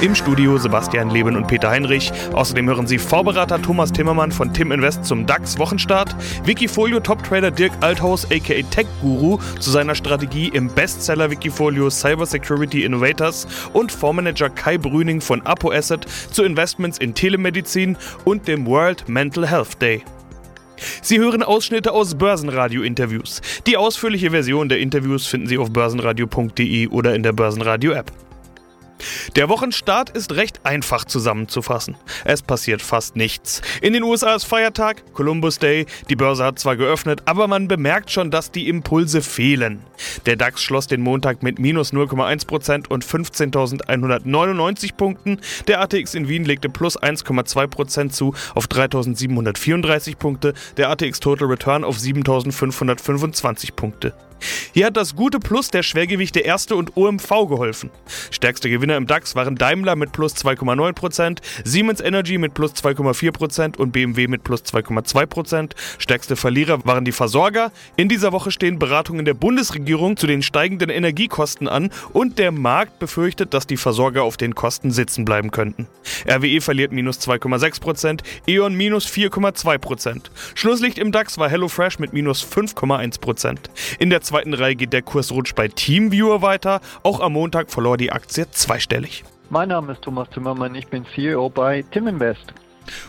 Im Studio Sebastian Leben und Peter Heinrich. Außerdem hören Sie Vorberater Thomas Timmermann von Tim Invest zum DAX-Wochenstart, Wikifolio Top-Trader Dirk Althaus aka Tech Guru zu seiner Strategie im Bestseller Wikifolio Cybersecurity Innovators und Fondsmanager Kai Brüning von Apo Asset zu Investments in Telemedizin und dem World Mental Health Day. Sie hören Ausschnitte aus Börsenradio-Interviews. Die ausführliche Version der Interviews finden Sie auf börsenradio.de oder in der Börsenradio-App. Der Wochenstart ist recht einfach zusammenzufassen. Es passiert fast nichts. In den USA ist Feiertag, Columbus Day, die Börse hat zwar geöffnet, aber man bemerkt schon, dass die Impulse fehlen. Der DAX schloss den Montag mit minus 0,1% und 15.199 Punkten. Der ATX in Wien legte plus 1,2% zu auf 3.734 Punkte, der ATX Total Return auf 7.525 Punkte. Hier hat das gute Plus der Schwergewichte Erste und OMV geholfen. Stärkste Gewinner im DAX waren Daimler mit plus 2,9%, Siemens Energy mit plus 2,4% und BMW mit plus 2,2%. Stärkste Verlierer waren die Versorger. In dieser Woche stehen Beratungen der Bundesregierung zu den steigenden Energiekosten an und der Markt befürchtet, dass die Versorger auf den Kosten sitzen bleiben könnten. RWE verliert minus 2,6%, E.ON minus 4,2%. Schlusslicht im DAX war HelloFresh mit minus 5,1%. In der zweiten Reihe geht der Kursrutsch bei Teamviewer weiter. Auch am Montag verlor die Aktie zweistellig. Mein Name ist Thomas Zimmermann, ich bin CEO bei Timinvest.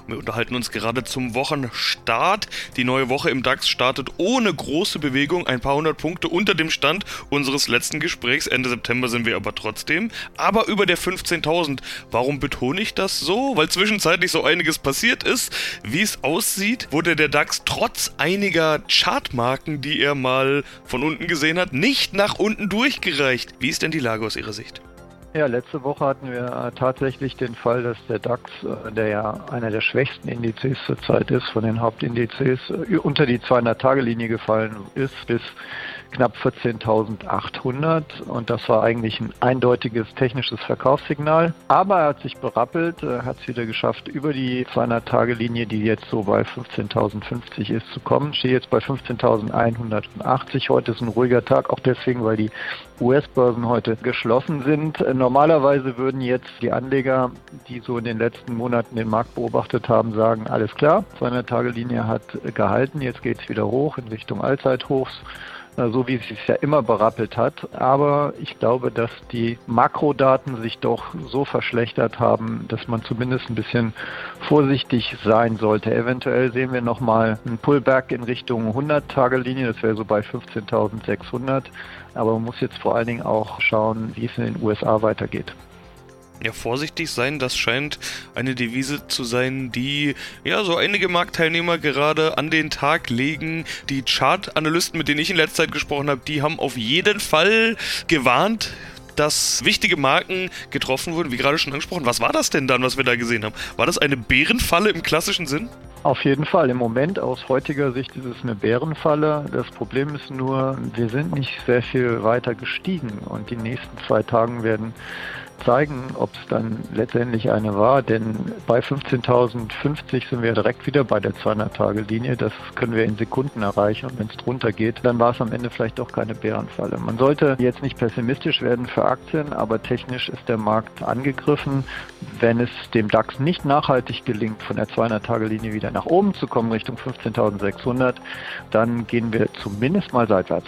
Wir unterhalten uns gerade zum Wochenstart. Die neue Woche im DAX startet ohne große Bewegung, ein paar hundert Punkte unter dem Stand unseres letzten Gesprächs. Ende September sind wir aber trotzdem. Aber über der 15.000. Warum betone ich das so? Weil zwischenzeitlich so einiges passiert ist. Wie es aussieht, wurde der DAX trotz einiger Chartmarken, die er mal von unten gesehen hat, nicht nach unten durchgereicht. Wie ist denn die Lage aus Ihrer Sicht? Ja, letzte Woche hatten wir tatsächlich den Fall, dass der DAX, äh, der ja einer der schwächsten Indizes zurzeit ist, von den Hauptindizes, äh, unter die 200-Tage-Linie gefallen ist bis knapp 14.800 und das war eigentlich ein eindeutiges technisches Verkaufssignal. Aber er hat sich berappelt, hat es wieder geschafft, über die 200-Tage-Linie, die jetzt so bei 15.050 ist, zu kommen. Stehe jetzt bei 15.180. Heute ist ein ruhiger Tag, auch deswegen, weil die US-Börsen heute geschlossen sind. Normalerweise würden jetzt die Anleger, die so in den letzten Monaten den Markt beobachtet haben, sagen, alles klar, 200-Tage-Linie hat gehalten, jetzt geht es wieder hoch in Richtung Allzeithochs so wie es sich ja immer berappelt hat. Aber ich glaube, dass die Makrodaten sich doch so verschlechtert haben, dass man zumindest ein bisschen vorsichtig sein sollte. Eventuell sehen wir nochmal einen Pullback in Richtung 100-Tage-Linie, das wäre so bei 15.600. Aber man muss jetzt vor allen Dingen auch schauen, wie es in den USA weitergeht ja, vorsichtig sein, das scheint eine Devise zu sein, die ja so einige Marktteilnehmer gerade an den Tag legen. Die Chart-Analysten, mit denen ich in letzter Zeit gesprochen habe, die haben auf jeden Fall gewarnt, dass wichtige Marken getroffen wurden, wie gerade schon angesprochen. Was war das denn dann, was wir da gesehen haben? War das eine Bärenfalle im klassischen Sinn? Auf jeden Fall. Im Moment aus heutiger Sicht ist es eine Bärenfalle. Das Problem ist nur, wir sind nicht sehr viel weiter gestiegen und die nächsten zwei Tagen werden zeigen, ob es dann letztendlich eine war, denn bei 15.050 sind wir direkt wieder bei der 200-Tage-Linie. Das können wir in Sekunden erreichen und wenn es drunter geht, dann war es am Ende vielleicht doch keine Bärenfalle. Man sollte jetzt nicht pessimistisch werden für Aktien, aber technisch ist der Markt angegriffen. Wenn es dem DAX nicht nachhaltig gelingt, von der 200-Tage-Linie wieder nach oben zu kommen, Richtung 15.600, dann gehen wir zumindest mal seitwärts.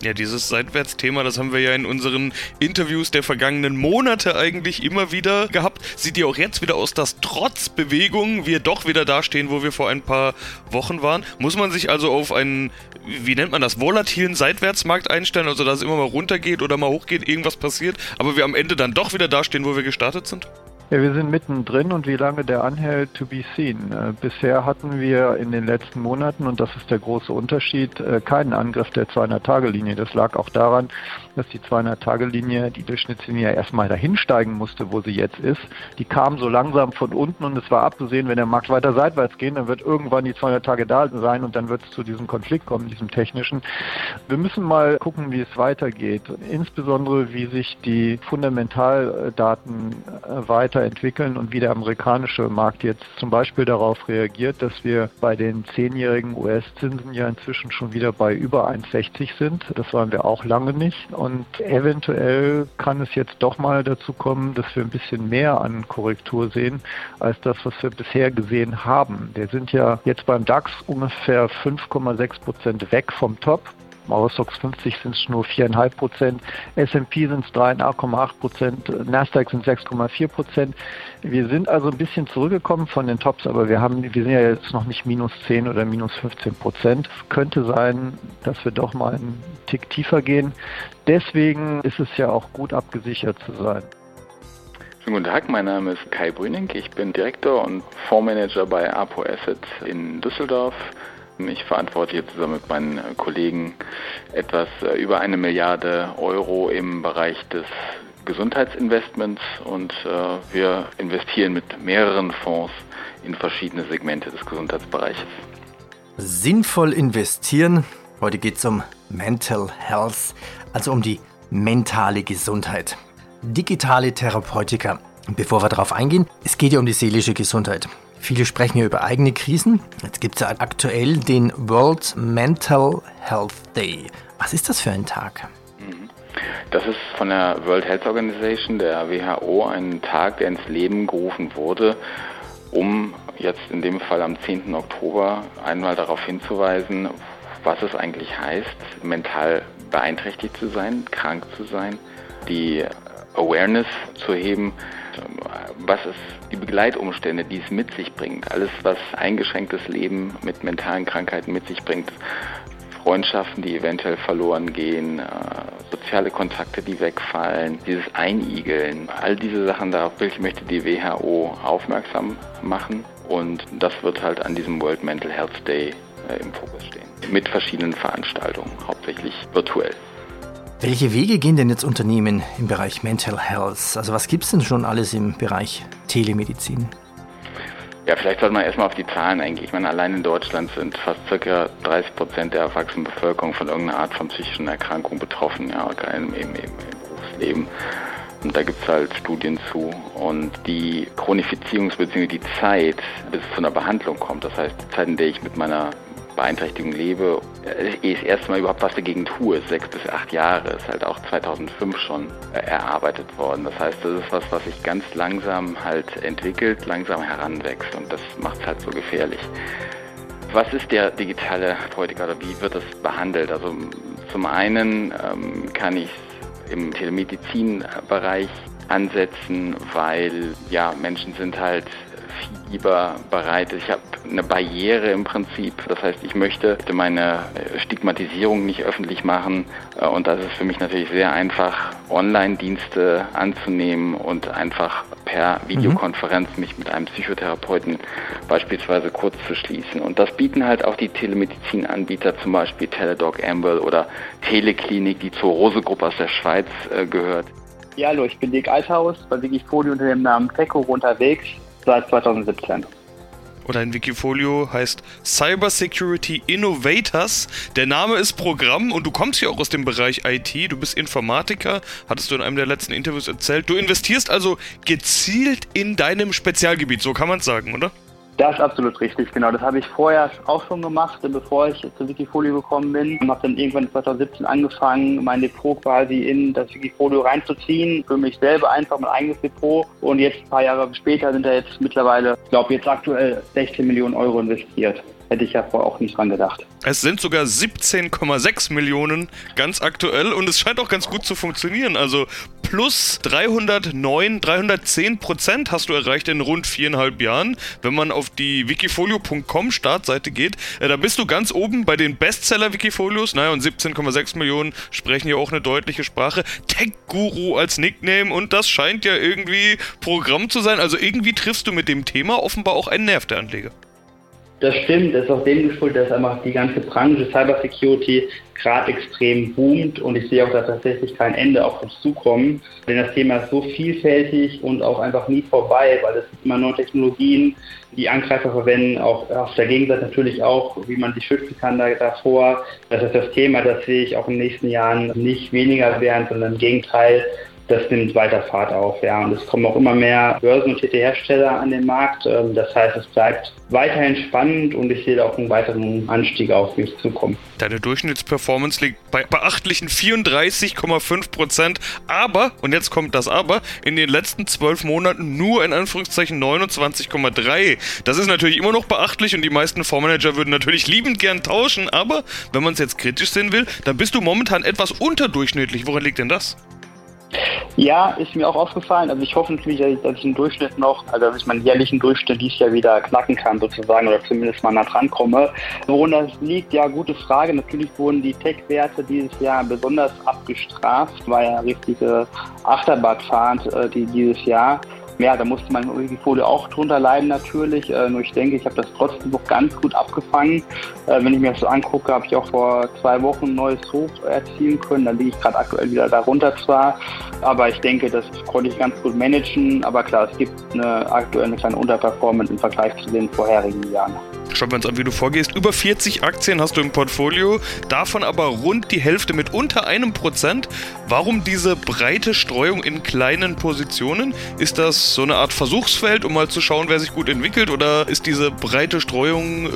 Ja, dieses Seitwärtsthema, das haben wir ja in unseren Interviews der vergangenen Monate eigentlich immer wieder gehabt. Sieht ja auch jetzt wieder aus, dass trotz Bewegung wir doch wieder dastehen, wo wir vor ein paar Wochen waren. Muss man sich also auf einen, wie nennt man das, volatilen Seitwärtsmarkt einstellen, also dass es immer mal runtergeht oder mal hochgeht, irgendwas passiert, aber wir am Ende dann doch wieder dastehen, wo wir gestartet sind? Ja, wir sind mittendrin und wie lange der anhält, to be seen. Äh, bisher hatten wir in den letzten Monaten, und das ist der große Unterschied, äh, keinen Angriff der 200-Tage-Linie. Das lag auch daran, dass die 200-Tage-Linie, die Durchschnittslinie, erstmal dahin steigen musste, wo sie jetzt ist. Die kam so langsam von unten und es war abzusehen, wenn der Markt weiter seitwärts geht, dann wird irgendwann die 200 Tage da sein und dann wird es zu diesem Konflikt kommen, diesem technischen. Wir müssen mal gucken, wie es weitergeht. Insbesondere, wie sich die Fundamentaldaten äh, weiter weiterentwickeln und wie der amerikanische Markt jetzt zum Beispiel darauf reagiert, dass wir bei den zehnjährigen US-Zinsen ja inzwischen schon wieder bei über 1,60 sind. Das waren wir auch lange nicht. Und eventuell kann es jetzt doch mal dazu kommen, dass wir ein bisschen mehr an Korrektur sehen, als das, was wir bisher gesehen haben. Wir sind ja jetzt beim DAX ungefähr 5,6 Prozent weg vom Top. Eurostox 50 sind es nur 4,5 Prozent, S&P sind es 3,8 Prozent, Nasdaq sind 6,4 Prozent. Wir sind also ein bisschen zurückgekommen von den Tops, aber wir haben, wir sind ja jetzt noch nicht minus 10 oder minus 15 Prozent. Könnte sein, dass wir doch mal einen Tick tiefer gehen. Deswegen ist es ja auch gut abgesichert zu sein. Schönen guten Tag, mein Name ist Kai Brüning. Ich bin Direktor und Fondsmanager bei Apo Asset in Düsseldorf. Ich verantworte hier zusammen mit meinen Kollegen etwas äh, über eine Milliarde Euro im Bereich des Gesundheitsinvestments und äh, wir investieren mit mehreren Fonds in verschiedene Segmente des Gesundheitsbereiches. Sinnvoll investieren. Heute geht es um Mental Health, also um die mentale Gesundheit. Digitale Therapeutika. Bevor wir darauf eingehen, es geht ja um die seelische Gesundheit. Viele sprechen ja über eigene Krisen. Jetzt gibt es ja aktuell den World Mental Health Day. Was ist das für ein Tag? Mhm. Das ist von der World Health Organization, der WHO, ein Tag, der ins Leben gerufen wurde, um jetzt in dem Fall am 10. Oktober einmal darauf hinzuweisen, was es eigentlich heißt, mental beeinträchtigt zu sein, krank zu sein, die Awareness zu heben, was ist die Begleitumstände, die es mit sich bringt. Alles, was eingeschränktes Leben mit mentalen Krankheiten mit sich bringt. Freundschaften, die eventuell verloren gehen, äh, soziale Kontakte, die wegfallen, dieses Einigeln, all diese Sachen, darauf möchte die WHO aufmerksam machen und das wird halt an diesem World Mental Health Day äh, im Fokus stehen. Mit verschiedenen Veranstaltungen, hauptsächlich virtuell. Welche Wege gehen denn jetzt Unternehmen im Bereich Mental Health? Also was gibt es denn schon alles im Bereich Telemedizin? Ja, vielleicht sollte man erstmal auf die Zahlen eingehen. Ich meine, allein in Deutschland sind fast ca. 30 Prozent der erwachsenen Bevölkerung von irgendeiner Art von psychischen Erkrankung betroffen, ja, im, im, im Berufsleben. Und da gibt es halt Studien zu. Und die Chronifizierungs- bzw. die Zeit, bis es zu einer Behandlung kommt, das heißt die Zeit, in der ich mit meiner Beeinträchtigung lebe, ehe ich das erste Mal überhaupt was dagegen tue, sechs bis acht Jahre, ist halt auch 2005 schon äh, erarbeitet worden. Das heißt, das ist was, was sich ganz langsam halt entwickelt, langsam heranwächst und das macht es halt so gefährlich. Was ist der digitale Politiker oder wie wird das behandelt? Also zum einen ähm, kann ich im Telemedizinbereich ansetzen, weil ja Menschen sind halt Fieber bereitet. Ich habe eine Barriere im Prinzip. Das heißt, ich möchte meine Stigmatisierung nicht öffentlich machen. Äh, und das ist für mich natürlich sehr einfach, Online-Dienste anzunehmen und einfach per Videokonferenz mich mit einem Psychotherapeuten beispielsweise kurz zu schließen. Und das bieten halt auch die Telemedizinanbieter, zum Beispiel Teledoc Amwell oder Teleklinik, die zur Rose-Gruppe aus der Schweiz äh, gehört. Ja, hallo, ich bin Dirk Althaus bei Wikifolio unter dem Namen Teco unterwegs seit 2017. Und ein Wikifolio heißt Cyber Security Innovators. Der Name ist Programm und du kommst ja auch aus dem Bereich IT. Du bist Informatiker, hattest du in einem der letzten Interviews erzählt. Du investierst also gezielt in deinem Spezialgebiet, so kann man es sagen, oder? Das ist absolut richtig, genau. Das habe ich vorher auch schon gemacht, bevor ich zu Wikifolio gekommen bin. Ich habe dann irgendwann 2017 angefangen, mein Depot quasi in das Wikifolio reinzuziehen. Für mich selber einfach mein eigenes Depot. Und jetzt ein paar Jahre später sind da jetzt mittlerweile, ich glaube jetzt aktuell 16 Millionen Euro investiert. Hätte ich ja vorher auch nicht dran gedacht. Es sind sogar 17,6 Millionen ganz aktuell und es scheint auch ganz gut zu funktionieren. Also plus 309, 310 Prozent hast du erreicht in rund viereinhalb Jahren. Wenn man auf die wikifolio.com Startseite geht, äh, da bist du ganz oben bei den Bestseller-Wikifolios. Naja, und 17,6 Millionen sprechen ja auch eine deutliche Sprache. Tech-Guru als Nickname und das scheint ja irgendwie Programm zu sein. Also irgendwie triffst du mit dem Thema offenbar auch einen Nerv der Anleger. Das stimmt, das ist auch dem geschuldet, dass einfach die ganze Branche Cybersecurity gerade extrem boomt und ich sehe auch da tatsächlich kein Ende auf uns zukommen. Denn das Thema ist so vielfältig und auch einfach nie vorbei, weil es gibt immer neue Technologien, die Angreifer verwenden, auch auf der Gegenseite natürlich auch, wie man sich schützen kann davor. Das ist das Thema, das sehe ich auch in den nächsten Jahren nicht weniger werden, sondern im Gegenteil, das nimmt weiter Fahrt auf. Ja. Und es kommen auch immer mehr börsennotierte Hersteller an den Markt. Ähm, das heißt, es bleibt weiterhin spannend und ich sehe auch einen weiteren Anstieg auf mich zukommen. Deine Durchschnittsperformance liegt bei beachtlichen 34,5 Prozent. Aber, und jetzt kommt das Aber, in den letzten zwölf Monaten nur in Anführungszeichen 29,3. Das ist natürlich immer noch beachtlich und die meisten Fondsmanager würden natürlich liebend gern tauschen. Aber wenn man es jetzt kritisch sehen will, dann bist du momentan etwas unterdurchschnittlich. Woran liegt denn das? Ja, ist mir auch aufgefallen. Also ich hoffe natürlich, dass ich im Durchschnitt noch, also dass ich meinen jährlichen Durchschnitt dieses Jahr wieder knacken kann sozusagen oder zumindest mal nah dran komme. Woran das liegt, ja, gute Frage. Natürlich wurden die Tech-Werte dieses Jahr besonders abgestraft, war ja richtige Achterbahnfahrt äh, die, dieses Jahr ja, da musste mein Wikifolio auch drunter leiden natürlich. Äh, nur ich denke, ich habe das trotzdem noch ganz gut abgefangen. Äh, wenn ich mir das so angucke, habe ich auch vor zwei Wochen ein neues Hoch erzielen können. Da liege ich gerade aktuell wieder darunter zwar. Aber ich denke, das konnte ich ganz gut managen. Aber klar, es gibt eine aktuell eine kleine Unterperformance im Vergleich zu den vorherigen Jahren. Schauen wir uns an, wie du vorgehst. Über 40 Aktien hast du im Portfolio, davon aber rund die Hälfte mit unter einem Prozent. Warum diese breite Streuung in kleinen Positionen? Ist das so eine Art Versuchsfeld, um mal zu schauen, wer sich gut entwickelt? Oder ist diese breite Streuung äh,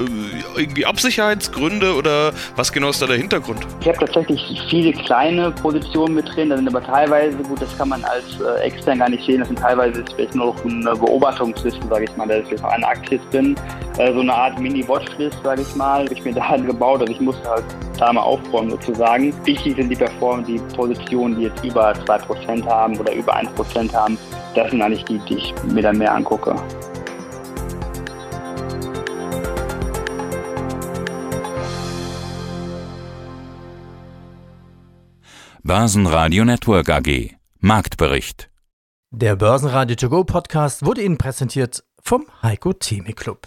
irgendwie Absicherheitsgründe oder was genau ist da der Hintergrund? Ich habe tatsächlich viele kleine Positionen mit drin, da sind aber teilweise, gut, das kann man als äh, extern gar nicht sehen, das sind teilweise vielleicht nur noch eine Beobachtungsliste, sage ich mal, da ist jetzt eine Aktie drin, äh, so eine Art Mini-Watchlist, sage ich mal, habe ich mir da halt gebaut, also ich musste halt da mal aufräumen sozusagen. Wichtig sind die Performance, die Positionen, die jetzt über 2% haben oder über 1% haben, das sind eigentlich die, die ich mir dann mehr angucke. Börsenradio Network AG Marktbericht Der Börsenradio To Go Podcast wurde Ihnen präsentiert vom Heiko Theme Club.